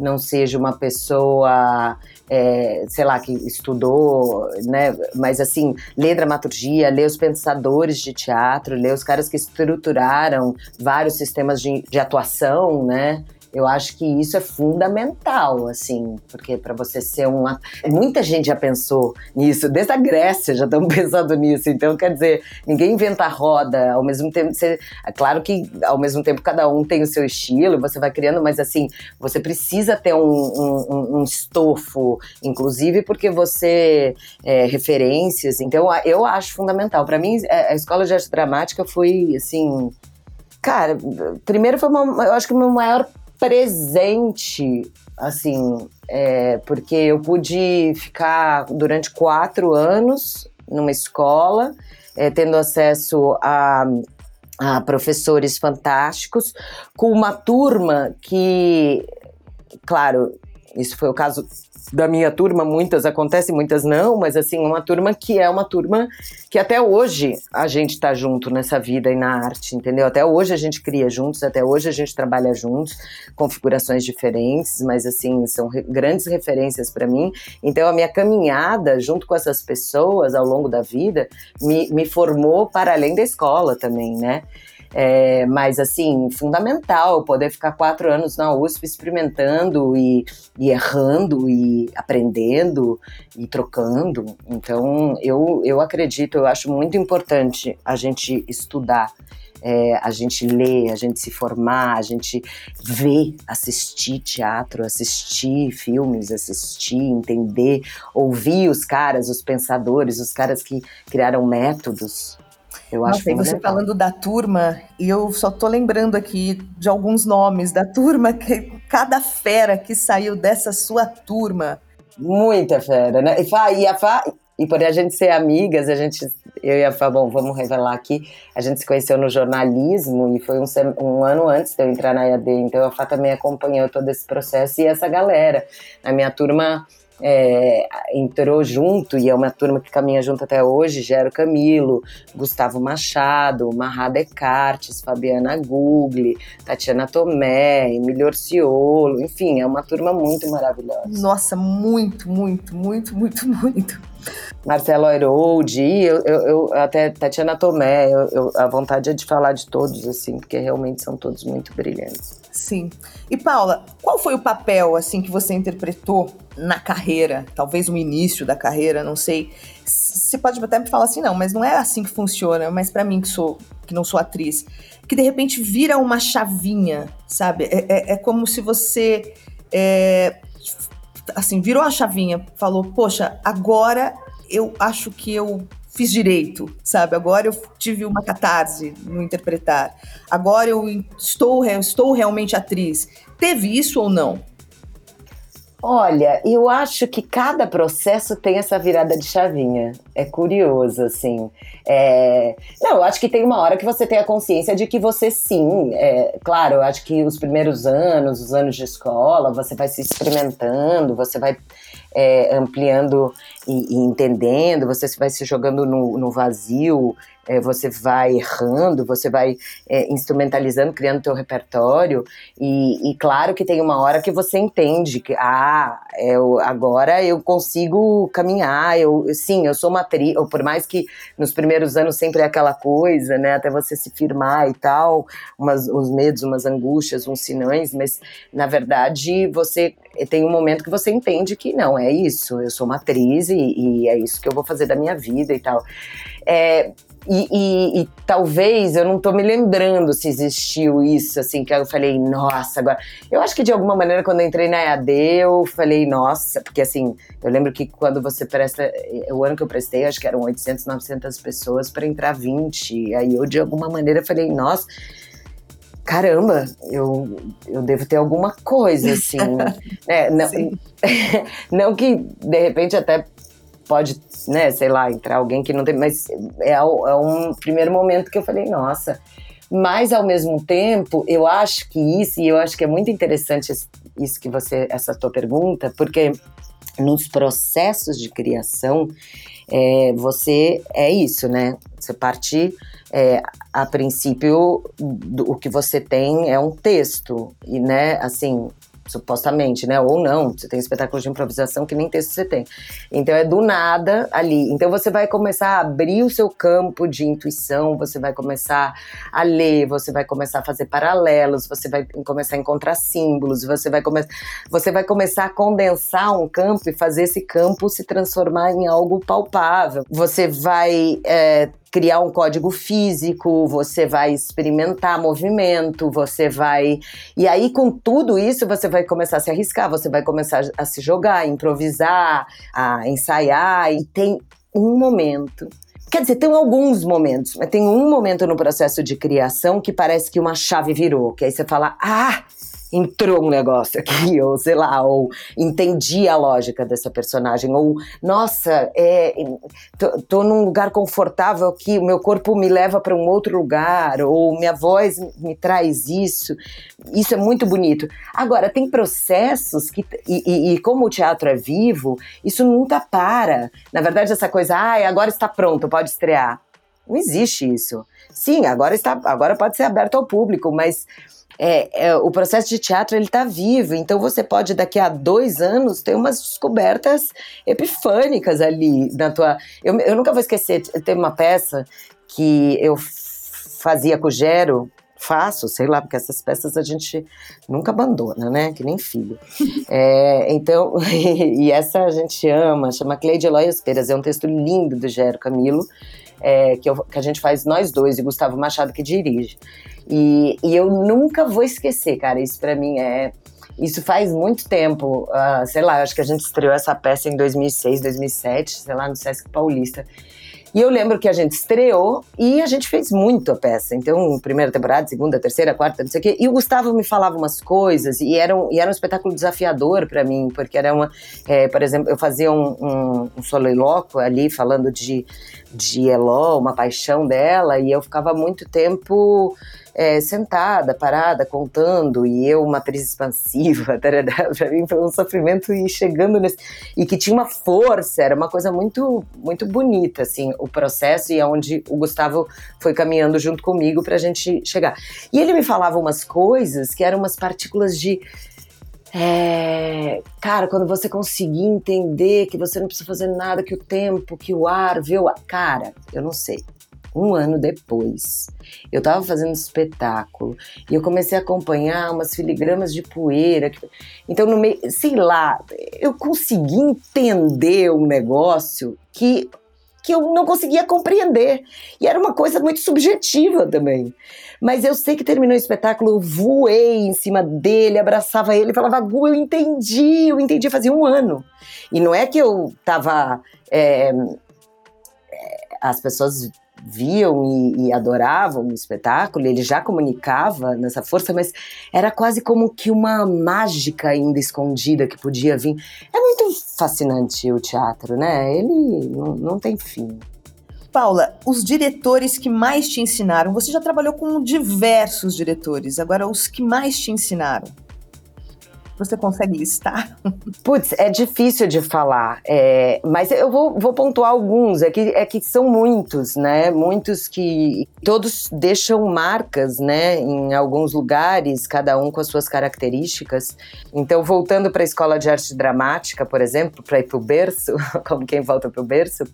não seja uma pessoa é, sei lá, que estudou, né? Mas assim, lê dramaturgia, lê os pensadores de teatro, lê os caras que estruturaram vários sistemas de, de atuação, né? Eu acho que isso é fundamental, assim, porque para você ser uma. Muita gente já pensou nisso, desde a Grécia já estão pensando nisso. Então, quer dizer, ninguém inventa a roda. Ao mesmo tempo, você... é claro que ao mesmo tempo cada um tem o seu estilo, você vai criando, mas assim, você precisa ter um, um, um estofo, inclusive porque você é, referências. Então, eu acho fundamental. Para mim, é, a escola de arte dramática foi assim. Cara, primeiro foi uma, eu acho que o meu maior presente, assim, é, porque eu pude ficar durante quatro anos numa escola, é, tendo acesso a, a professores fantásticos, com uma turma que, claro, isso foi o caso da minha turma, muitas acontecem, muitas não, mas assim, uma turma que é uma turma que até hoje a gente está junto nessa vida e na arte, entendeu? Até hoje a gente cria juntos, até hoje a gente trabalha juntos, configurações diferentes, mas assim, são re grandes referências para mim. Então a minha caminhada junto com essas pessoas ao longo da vida me, me formou para além da escola também, né? É, mas, assim, fundamental poder ficar quatro anos na USP experimentando e, e, errando e aprendendo e trocando. Então, eu, eu acredito, eu acho muito importante a gente estudar. É, a gente ler, a gente se formar, a gente ver, assistir teatro, assistir filmes, assistir, entender, ouvir os caras, os pensadores, os caras que criaram métodos. Eu acho Nossa, e você falando da turma, e eu só tô lembrando aqui de alguns nomes da turma, que cada fera que saiu dessa sua turma. Muita fera, né? E, Fá, e, a Fá, e por a gente ser amigas, a gente, eu e a Fá, bom, vamos revelar aqui, a gente se conheceu no jornalismo e foi um, um ano antes de eu entrar na IAD, então a Fá também acompanhou todo esse processo e essa galera. Na minha turma, é, entrou junto, e é uma turma que caminha junto até hoje, Gero Camilo, Gustavo Machado, Marra Descartes, Fabiana Gugli, Tatiana Tomé, Emílio Orciolo, enfim, é uma turma muito maravilhosa. Nossa, muito, muito, muito, muito, muito. Marcelo Airoldi, eu, eu, eu, até Tatiana Tomé, eu, a vontade é de falar de todos, assim, porque realmente são todos muito brilhantes. Sim. E Paula, qual foi o papel, assim, que você interpretou na carreira, talvez no início da carreira, não sei. Você pode até me falar assim, não, mas não é assim que funciona, mas para mim que sou que não sou atriz, que de repente vira uma chavinha, sabe? É, é, é como se você é, assim, virou a chavinha, falou, poxa, agora eu acho que eu fiz direito, sabe? Agora eu tive uma catarse no interpretar. Agora eu estou, estou realmente atriz. Teve isso ou não? Olha, eu acho que cada processo tem essa virada de chavinha. É curioso, assim. É... Não, eu acho que tem uma hora que você tem a consciência de que você sim. É... Claro, eu acho que os primeiros anos, os anos de escola, você vai se experimentando, você vai é, ampliando e, e, entendendo, você vai se jogando no, no vazio, é, você vai errando, você vai é, instrumentalizando, criando teu repertório, e, e, claro que tem uma hora que você entende que, ah, eu, agora eu consigo caminhar, eu, sim, eu sou uma atriz, ou por mais que nos primeiros anos sempre é aquela coisa, né, até você se firmar e tal, umas, uns medos, umas angústias, uns sinais, mas na verdade você tem um momento que você entende que não, é isso, eu sou uma atriz e, e é isso que eu vou fazer da minha vida e tal. É, e, e, talvez eu não tô me lembrando se existiu isso, assim, que eu falei, nossa, agora. Eu acho que de alguma maneira, quando eu entrei na EAD, eu falei, nossa, porque assim, eu lembro que quando você presta. O ano que eu prestei, acho que eram 800, 900 pessoas para entrar 20. Aí eu, de alguma maneira, falei, nossa caramba, eu, eu devo ter alguma coisa, assim. é, não, não que, de repente, até pode, né, sei lá, entrar alguém que não tem, mas é, é um primeiro momento que eu falei, nossa. Mas ao mesmo tempo, eu acho que isso, e eu acho que é muito interessante isso que você, essa tua pergunta, porque nos processos de criação, é, você é isso, né? Você parte, é, a princípio, do, o que você tem é um texto, e né, assim, supostamente, né? Ou não, você tem espetáculo de improvisação que nem texto você tem. Então é do nada ali. Então você vai começar a abrir o seu campo de intuição, você vai começar a ler, você vai começar a fazer paralelos, você vai começar a encontrar símbolos, você vai, come você vai começar a condensar um campo e fazer esse campo se transformar em algo palpável. Você vai é, criar um código físico, você vai experimentar movimento, você vai. E aí, com tudo isso, você vai começar a se arriscar, você vai começar a se jogar, a improvisar, a ensaiar, e tem um momento. Quer dizer, tem alguns momentos, mas tem um momento no processo de criação que parece que uma chave virou, que aí você fala: ah, entrou um negócio aqui, ou sei lá, ou entendi a lógica dessa personagem, ou nossa, é, tô, tô num lugar confortável aqui, o meu corpo me leva para um outro lugar, ou minha voz me traz isso. Isso é muito bonito. Agora, tem processos que, e, e, e como o teatro é vivo, isso nunca para. Na verdade, essa coisa, ah, agora está pronto, pode estrear. Não existe isso. Sim, agora está, agora pode ser aberto ao público, mas é, é, o processo de teatro ele está vivo, então você pode daqui a dois anos ter umas descobertas epifânicas ali na tua. Eu, eu nunca vou esquecer, teve uma peça que eu fazia com o Gero, faço, sei lá, porque essas peças a gente nunca abandona, né? Que nem filho. É, então, e essa a gente ama, chama Cleide Eloy Peras, é um texto lindo do Gero Camilo, é, que, eu, que a gente faz nós dois, e Gustavo Machado que dirige. E, e eu nunca vou esquecer, cara. Isso para mim é. Isso faz muito tempo, uh, sei lá, acho que a gente estreou essa peça em 2006, 2007, sei lá, no Sesc Paulista. E eu lembro que a gente estreou e a gente fez muito a peça. Então, primeira temporada, segunda, terceira, quarta, não sei o quê. E o Gustavo me falava umas coisas e era um, e era um espetáculo desafiador para mim, porque era uma. É, por exemplo, eu fazia um, um, um soliloquio ali falando de, de Eló, uma paixão dela, e eu ficava muito tempo é, sentada, parada, contando, e eu, uma atriz expansiva, para mim foi um sofrimento e chegando nesse. E que tinha uma força, era uma coisa muito, muito bonita, assim, o processo e aonde o Gustavo foi caminhando junto comigo para a gente chegar. E ele me falava umas coisas que eram umas partículas de. É, cara, quando você conseguir entender que você não precisa fazer nada, que o tempo, que o ar, viu? Cara, eu não sei um ano depois. Eu estava fazendo espetáculo e eu comecei a acompanhar umas filigramas de poeira. Então, no meio, sei lá, eu consegui entender um negócio que, que eu não conseguia compreender. E era uma coisa muito subjetiva também. Mas eu sei que terminou o espetáculo, eu voei em cima dele, abraçava ele, falava, Gu, eu entendi, eu entendi, fazia um ano. E não é que eu tava. É, as pessoas viam e, e, adoravam o espetáculo, ele já comunicava nessa força, mas era quase como que uma mágica ainda escondida que podia vir. É muito fascinante o teatro, né? Ele não, não tem fim. Paula, os diretores que mais te ensinaram, você já trabalhou com diversos diretores, agora os que mais te ensinaram? Você consegue listar? Putz, é difícil de falar, é, mas eu vou, vou, pontuar alguns, é que, é que são muitos, né? Muitos que todos deixam marcas, né? Em alguns lugares, cada um com as suas características. Então, voltando para a escola de arte dramática, por exemplo, para ir para o berço, como quem volta para o berço,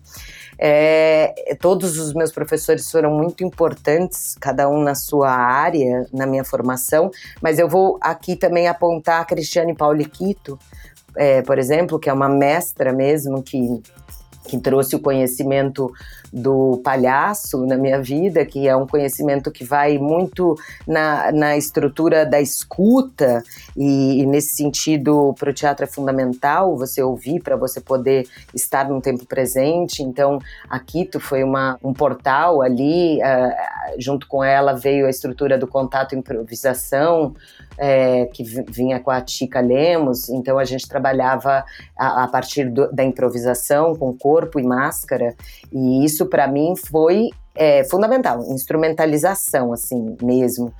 é, todos os meus professores foram muito importantes, cada um na sua área, na minha formação, mas eu vou aqui também apontar a Cristiane Pauliquito, é, por exemplo, que é uma mestra mesmo, que que trouxe o conhecimento do palhaço na minha vida, que é um conhecimento que vai muito na, na estrutura da escuta, e, e nesse sentido, para o teatro é fundamental você ouvir para você poder estar no tempo presente. Então, a Quito foi uma, um portal ali, uh, junto com ela veio a estrutura do contato improvisação, é, que vinha com a Tica Lemos, então a gente trabalhava a, a partir do, da improvisação com corpo e máscara, e isso para mim foi é, fundamental, instrumentalização, assim mesmo.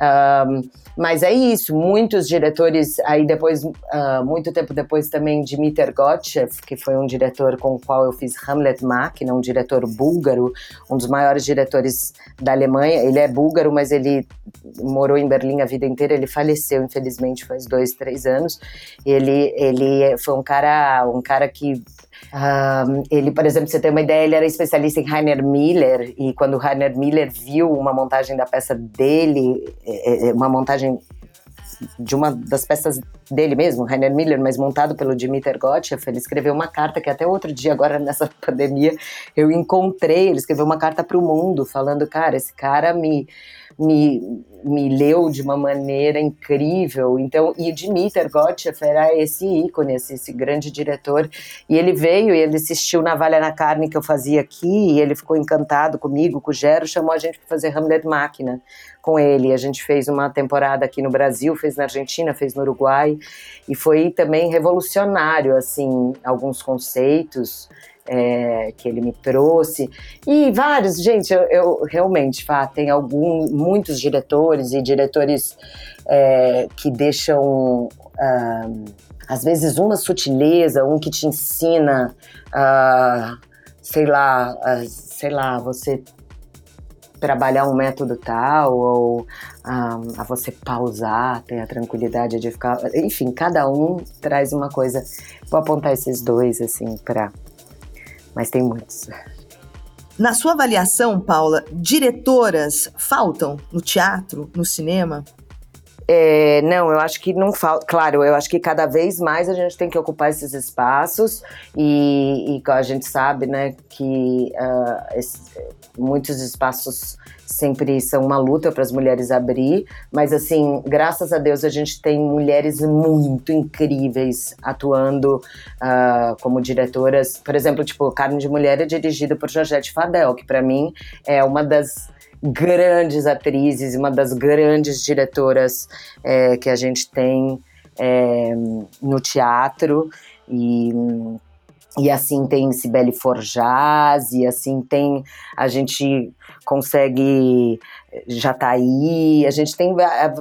Um, mas é isso, muitos diretores, aí depois, uh, muito tempo depois também, Dmitry Gottchev, que foi um diretor com o qual eu fiz Hamlet Máquina, um diretor búlgaro, um dos maiores diretores da Alemanha. Ele é búlgaro, mas ele morou em Berlim a vida inteira, ele faleceu, infelizmente, faz dois, três anos. Ele, ele foi um cara, um cara que ele, por exemplo, você tem uma ideia, ele era especialista em Rainer Miller, e quando Rainer Miller viu uma montagem da peça dele, é, é, é, uma montagem de uma das peças dele mesmo, Rainer Miller, mas montado pelo Dmitry Gottschalk, ele escreveu uma carta que até outro dia, agora nessa pandemia, eu encontrei, ele escreveu uma carta para o mundo, falando, cara, esse cara me me, me leu de uma maneira incrível. Então, e Dmitry Gottschalk era esse ícone, esse, esse, grande diretor. E ele veio e ele assistiu na Valha na Carne que eu fazia aqui, e ele ficou encantado comigo, com o Gero, chamou a gente para fazer Hamlet Máquina com ele. A gente fez uma temporada aqui no Brasil, fez na Argentina, fez no Uruguai, e foi também revolucionário, assim, alguns conceitos é, que ele me trouxe. E vários, gente, eu, eu realmente, Fá, tem algum, muitos diretores e diretores é, que deixam. Uh, às vezes uma sutileza, um que te ensina, uh, sei lá, uh, sei lá, você trabalhar um método tal ou a você pausar, ter a tranquilidade de ficar, enfim, cada um traz uma coisa. Vou apontar esses dois assim para mas tem muitos. Na sua avaliação, Paula, diretoras faltam no teatro, no cinema? É, não, eu acho que não falta. Claro, eu acho que cada vez mais a gente tem que ocupar esses espaços e, e a gente sabe, né, que uh, esse, muitos espaços sempre são uma luta para as mulheres abrir, mas assim, graças a Deus a gente tem mulheres muito incríveis atuando uh, como diretoras. Por exemplo, tipo, Carne de Mulher é dirigido por Georgette Fadel, que para mim é uma das grandes atrizes, uma das grandes diretoras é, que a gente tem é, no teatro. E, e assim tem Cibele Forjaz, e assim tem. A gente consegue Jataí, a gente tem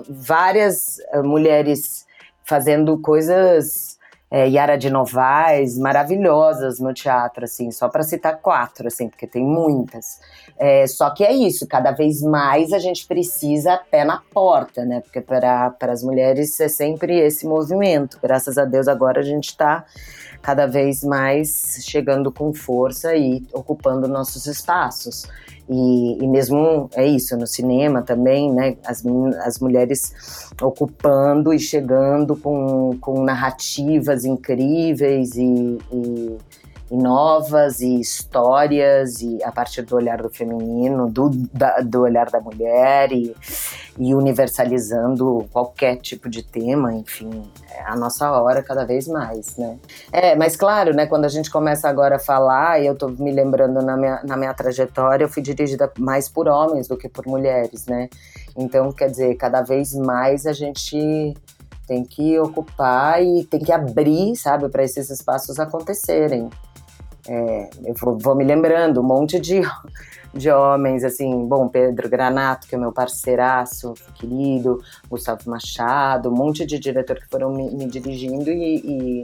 várias eh, mulheres fazendo coisas é, Yara de Novaes, maravilhosas no teatro, assim, só para citar quatro, assim, porque tem muitas. É, só que é isso, cada vez mais a gente precisa pé na porta, né? Porque para as mulheres é sempre esse movimento. Graças a Deus agora a gente está cada vez mais chegando com força e ocupando nossos espaços. E, e, mesmo é isso, no cinema também, né? As, as mulheres ocupando e chegando com, com narrativas incríveis e, e e novas e histórias e a partir do olhar do feminino, do, da, do olhar da mulher e, e universalizando qualquer tipo de tema, enfim, é a nossa hora cada vez mais, né? É, mas claro, né, quando a gente começa agora a falar, e eu tô me lembrando na minha, na minha trajetória, eu fui dirigida mais por homens do que por mulheres, né? Então, quer dizer, cada vez mais a gente tem que ocupar e tem que abrir, sabe, para esses espaços acontecerem. É, eu vou, vou, me lembrando um monte de, de homens, assim, bom, Pedro Granato, que é meu parceiraço querido, Gustavo Machado, um monte de diretor que foram me, me dirigindo e, e,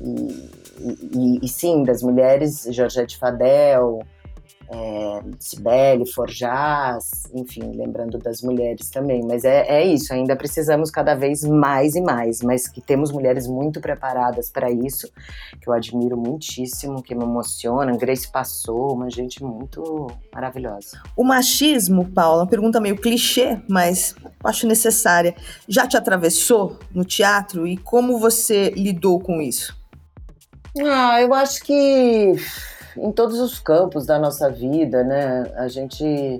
e, e, sim, das mulheres, Georgette Fadel, é, Cibele, Forjás, enfim, lembrando das mulheres também. Mas é, é isso, ainda precisamos cada vez mais e mais, mas que temos mulheres muito preparadas para isso, que eu admiro muitíssimo, que me emocionam. Grace passou, uma gente muito maravilhosa. O machismo, Paula, uma pergunta meio clichê, mas acho necessária. Já te atravessou no teatro e como você lidou com isso? Ah, eu acho que em todos os campos da nossa vida, né? A gente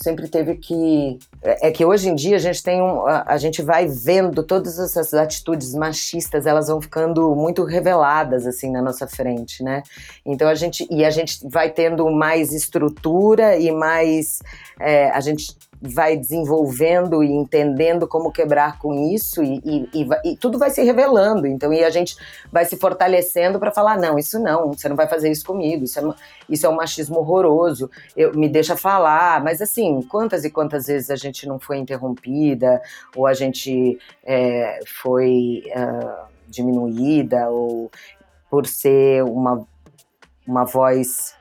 sempre teve que é, é que hoje em dia a gente tem um, a, gente vai vendo todas essas atitudes machistas elas vão ficando muito reveladas assim na nossa frente né então a gente e a gente vai tendo mais estrutura e mais é, a gente vai desenvolvendo e entendendo como quebrar com isso e, e, e, e, tudo vai se revelando. Então, e a gente vai se fortalecendo para falar: não, isso não, você não vai fazer isso comigo, isso é, isso é um machismo horroroso, eu, me deixa falar. Mas, assim, quantas e quantas vezes a gente não foi interrompida, ou a gente é, foi uh, diminuída, ou por ser uma, uma voz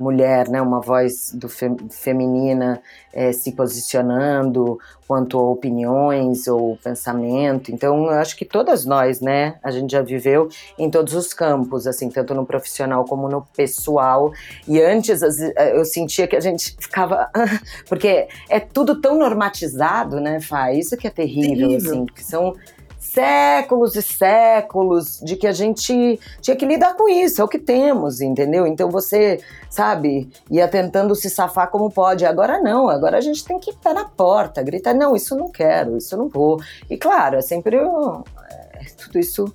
mulher, né, uma voz do fe feminina é, se posicionando quanto a opiniões ou pensamento. Então, eu acho que todas nós, né, a gente já viveu em todos os campos, assim, tanto no profissional como no pessoal. E antes eu sentia que a gente ficava, porque é tudo tão normatizado, né, Fá? Isso que é terrível, terrível. assim, que são séculos e séculos de que a gente tinha que lidar com isso, é o que temos, entendeu? Então você, sabe, ia tentando se safar como pode. Agora não, agora a gente tem que estar na porta, gritar: não, isso não quero, isso não vou. E claro, é sempre. É, tudo isso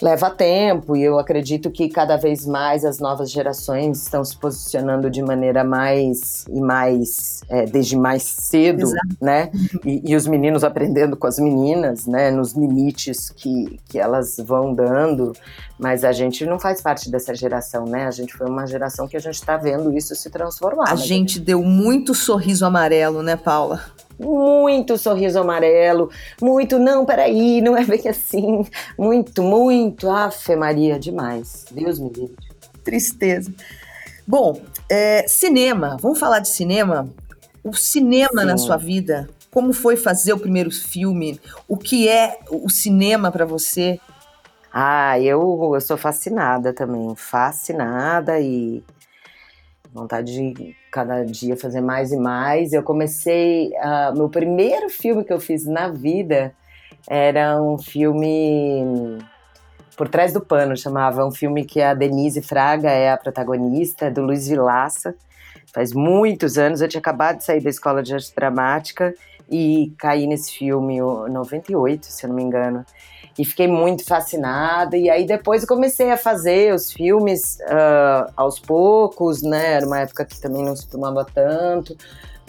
leva tempo e eu acredito que cada vez mais as novas gerações estão se posicionando de maneira mais e mais é, desde mais cedo, Exato. né? E, e, os meninos aprendendo com as meninas, né? Nos limites que, que elas vão dando, mas a gente não faz parte dessa geração, né? A gente foi uma geração que a gente está vendo isso se transformar. A gente deu muito sorriso amarelo, né, Paula? Muito sorriso amarelo, muito, não, peraí, não é bem assim, muito, muito, afe Maria, demais, Deus me livre. Tristeza. Bom, é, cinema, vamos falar de cinema? O cinema Sim. na sua vida, como foi fazer o primeiro filme? O que é o cinema para você? Ah, eu, eu sou fascinada também, fascinada e vontade de cada dia fazer mais e mais. Eu comecei, uh, meu primeiro filme que eu fiz na vida era um filme por trás do pano, chamava um filme que a Denise Fraga é a protagonista, do Luiz Vilaça. Faz muitos anos, eu tinha acabado de sair da escola de arte dramática e caí nesse filme em 98, se eu não me engano e fiquei muito fascinada. E aí depois comecei a fazer os filmes uh, aos poucos, né? Era uma época que também não se filmava tanto,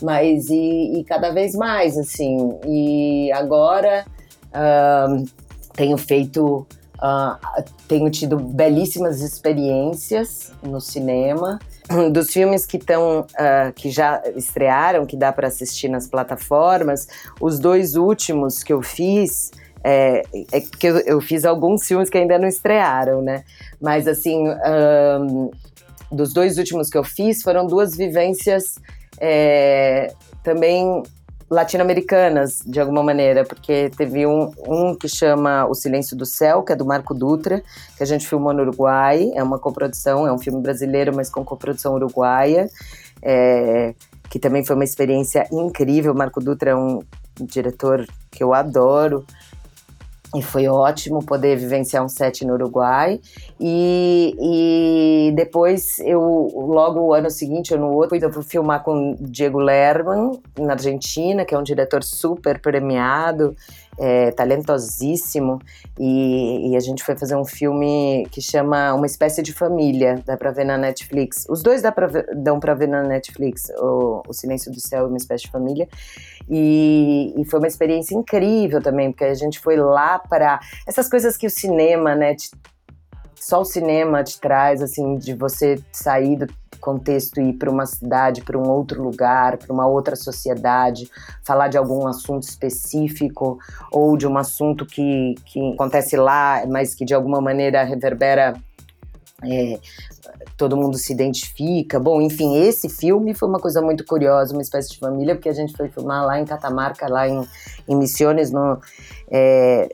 mas e, e cada vez mais, assim. E agora uh, tenho feito. Uh, tenho tido belíssimas experiências no cinema. Dos filmes que estão, uh, que já estrearam, que dá para assistir nas plataformas, os dois últimos que eu fiz, é, é porque eu, eu, fiz alguns filmes que ainda não estrearam, né? Mas assim, um, dos dois últimos que eu fiz foram duas vivências é, também latino-americanas, de alguma maneira, porque teve um, um que chama O Silêncio do Céu, que é do Marco Dutra, que a gente filmou no Uruguai, é uma coprodução, é um filme brasileiro, mas com coprodução uruguaia, é, que também foi uma experiência incrível. Marco Dutra é um diretor que eu adoro, e foi ótimo poder vivenciar um set no Uruguai. E, e depois, eu, logo o ano seguinte, ou no outro, eu fui filmar com Diego Lerman, na Argentina, que é um diretor super premiado é, talentosíssimo, e, e, a gente foi fazer um filme que chama Uma Espécie de Família, dá pra ver na Netflix. Os dois dá pra ver, dão pra ver na Netflix, o, o Silêncio do Céu e Uma Espécie de Família, e, e, foi uma experiência incrível também, porque a gente foi lá para essas coisas que o cinema, né, te, só o cinema te traz, assim, de você sair do contexto e ir para uma cidade, para um outro lugar, para uma outra sociedade, falar de algum assunto específico ou de um assunto que, que acontece lá, mas que de alguma maneira reverbera é, todo mundo se identifica. Bom, enfim, esse filme foi uma coisa muito curiosa, uma espécie de família, porque a gente foi filmar lá em Catamarca, lá em, em Missões, no, é,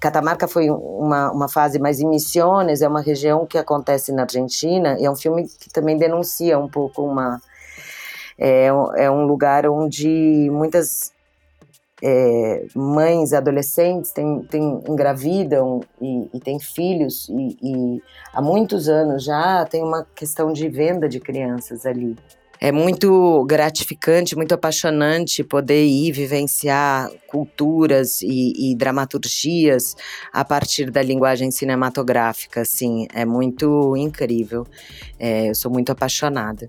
Catamarca foi uma, uma fase, mas em Misiones é uma região que acontece na Argentina e é um filme que também denuncia um pouco uma. É, é um lugar onde muitas é, mães, adolescentes tem, tem, engravidam e, e têm filhos, e, e há muitos anos já tem uma questão de venda de crianças ali é muito gratificante, muito apaixonante poder ir vivenciar culturas e, e, dramaturgias a partir da linguagem cinematográfica, assim, é muito incrível. É, eu sou muito apaixonada.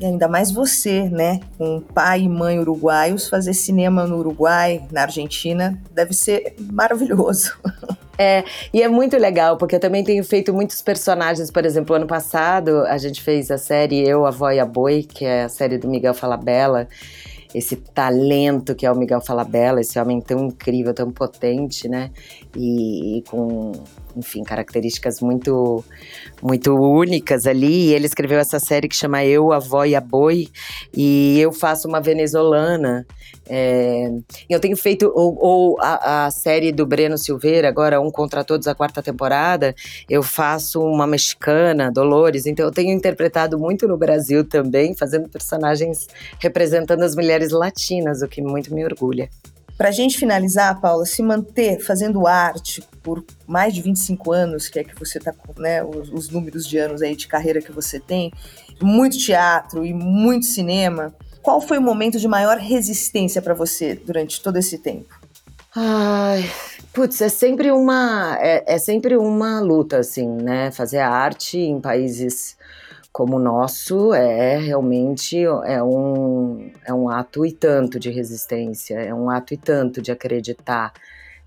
E ainda mais você, né, com pai e mãe uruguaios, fazer cinema no Uruguai, na Argentina, deve ser maravilhoso. É, e é muito legal, porque eu também tenho feito muitos personagens. Por exemplo, ano passado a gente fez a série Eu, a Vó e a Boi, que é a série do Miguel Falabella. Esse talento que é o Miguel Falabella, esse homem tão incrível, tão potente, né? E, e com enfim, características muito, muito únicas ali. E ele escreveu essa série que chama Eu, a Avó e a Boi, e eu faço uma venezuelana. É, eu tenho feito, ou, ou a, a, série do Breno Silveira, agora Um Contra Todos, a quarta temporada, eu faço uma mexicana, Dolores, então eu tenho interpretado muito no Brasil também, fazendo personagens representando as mulheres latinas, o que muito me orgulha. Para a gente finalizar, Paula, se manter fazendo arte por mais de 25 anos, que é que você está com né, os, os, números de anos aí de carreira que você tem, muito teatro e muito cinema, qual foi o momento de maior resistência para você durante todo esse tempo? Ai, putz, é sempre uma é, é sempre uma luta assim, né? Fazer arte em países como o nosso é realmente é um, é um ato e tanto de resistência, é um ato e tanto de acreditar.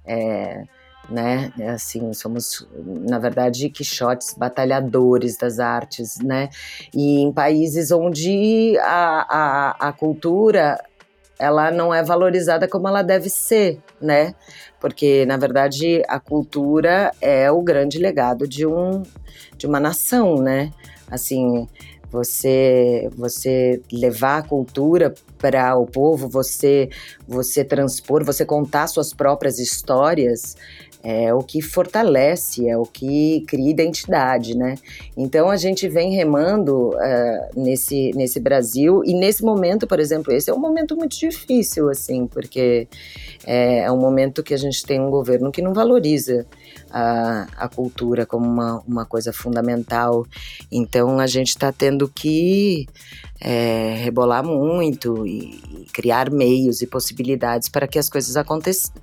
É, né? É assim, somos, na verdade, quixotes, batalhadores das artes, né? E em países onde a, a, a cultura ela não é valorizada como ela deve ser, né? Porque, na verdade, a cultura é o grande legado de, um, de uma nação, né? Assim, você você levar a cultura para o povo, você você transpor, você contar suas próprias histórias, é o que fortalece, é o que cria identidade, né? Então a gente vem remando uh, nesse, nesse Brasil e nesse momento, por exemplo, esse é um momento muito difícil, assim, porque é, é um momento que a gente tem um governo que não valoriza a, a cultura como uma, uma coisa fundamental. Então a gente está tendo que é, rebolar muito e, e criar meios e possibilidades para que as coisas aconteçam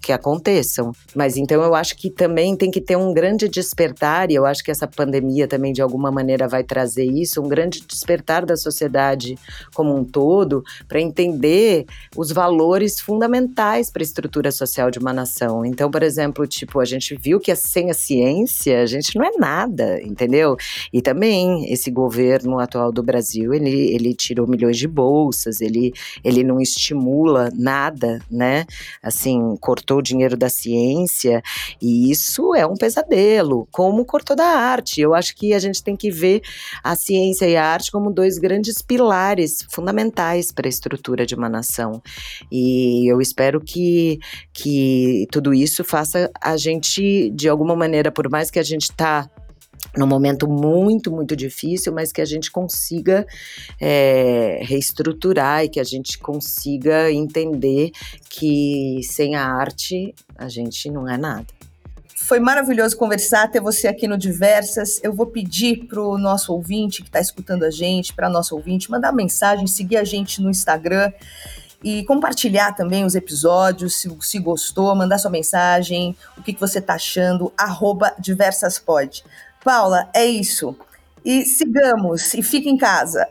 que aconteçam. Mas então eu acho que também tem que ter um grande despertar, e eu acho que essa pandemia também de alguma maneira vai trazer isso, um grande despertar da sociedade como um todo, para entender os valores fundamentais para a estrutura social de uma nação. Então, por exemplo, tipo, a gente viu que sem a ciência a gente não é nada, entendeu? E também esse governo atual do Brasil, ele, ele tirou milhões de bolsas, ele, ele não estimula nada, né? Assim, cortou o dinheiro da ciência, e isso é um pesadelo, como cortou da arte. Eu acho que a gente tem que ver a ciência e a arte como dois grandes pilares fundamentais para a estrutura de uma nação. E eu espero que, que tudo isso faça a gente, de alguma maneira, por mais que a gente está num momento muito, muito difícil, mas que a gente consiga é, reestruturar e que a gente consiga entender que sem a arte a gente não é nada. Foi maravilhoso conversar, ter você aqui no Diversas. Eu vou pedir para o nosso ouvinte que está escutando a gente, para nosso ouvinte, mandar mensagem, seguir a gente no Instagram e compartilhar também os episódios, se, se gostou, mandar sua mensagem, o que, que você está achando, arroba diversaspod. Paula, é isso. E sigamos, e fique em casa.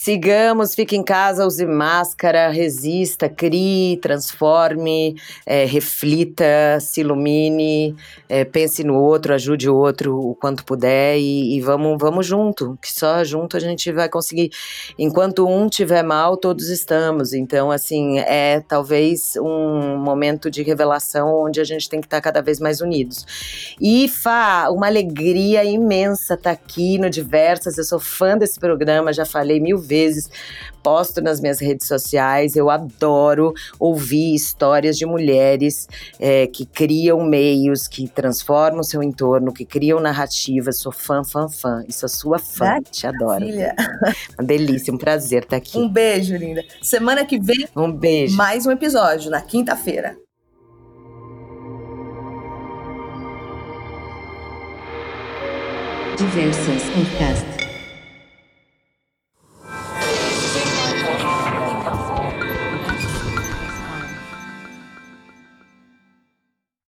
Sigamos, fique em casa, use máscara, resista, crie, transforme, é, reflita, se ilumine, é, pense no outro, ajude o outro o quanto puder e, e, vamos, vamos junto, que só junto a gente vai conseguir. Enquanto um tiver mal, todos estamos. Então, assim, é talvez um momento de revelação onde a gente tem que estar cada vez mais unidos. E, Fá, uma alegria imensa estar aqui no Diversas. Eu sou fã desse programa, já falei mil vezes, posto nas minhas redes sociais. Eu adoro ouvir histórias de mulheres é, que criam meios, que transformam o seu entorno, que criam narrativas. Sou fã, fã, fã. E sou sua fã. Ah, Te adoro. Filha. Uma delícia, um prazer estar aqui. Um beijo, linda. Semana que vem, um beijo. Mais um episódio, na quinta-feira. Diversas Podcast.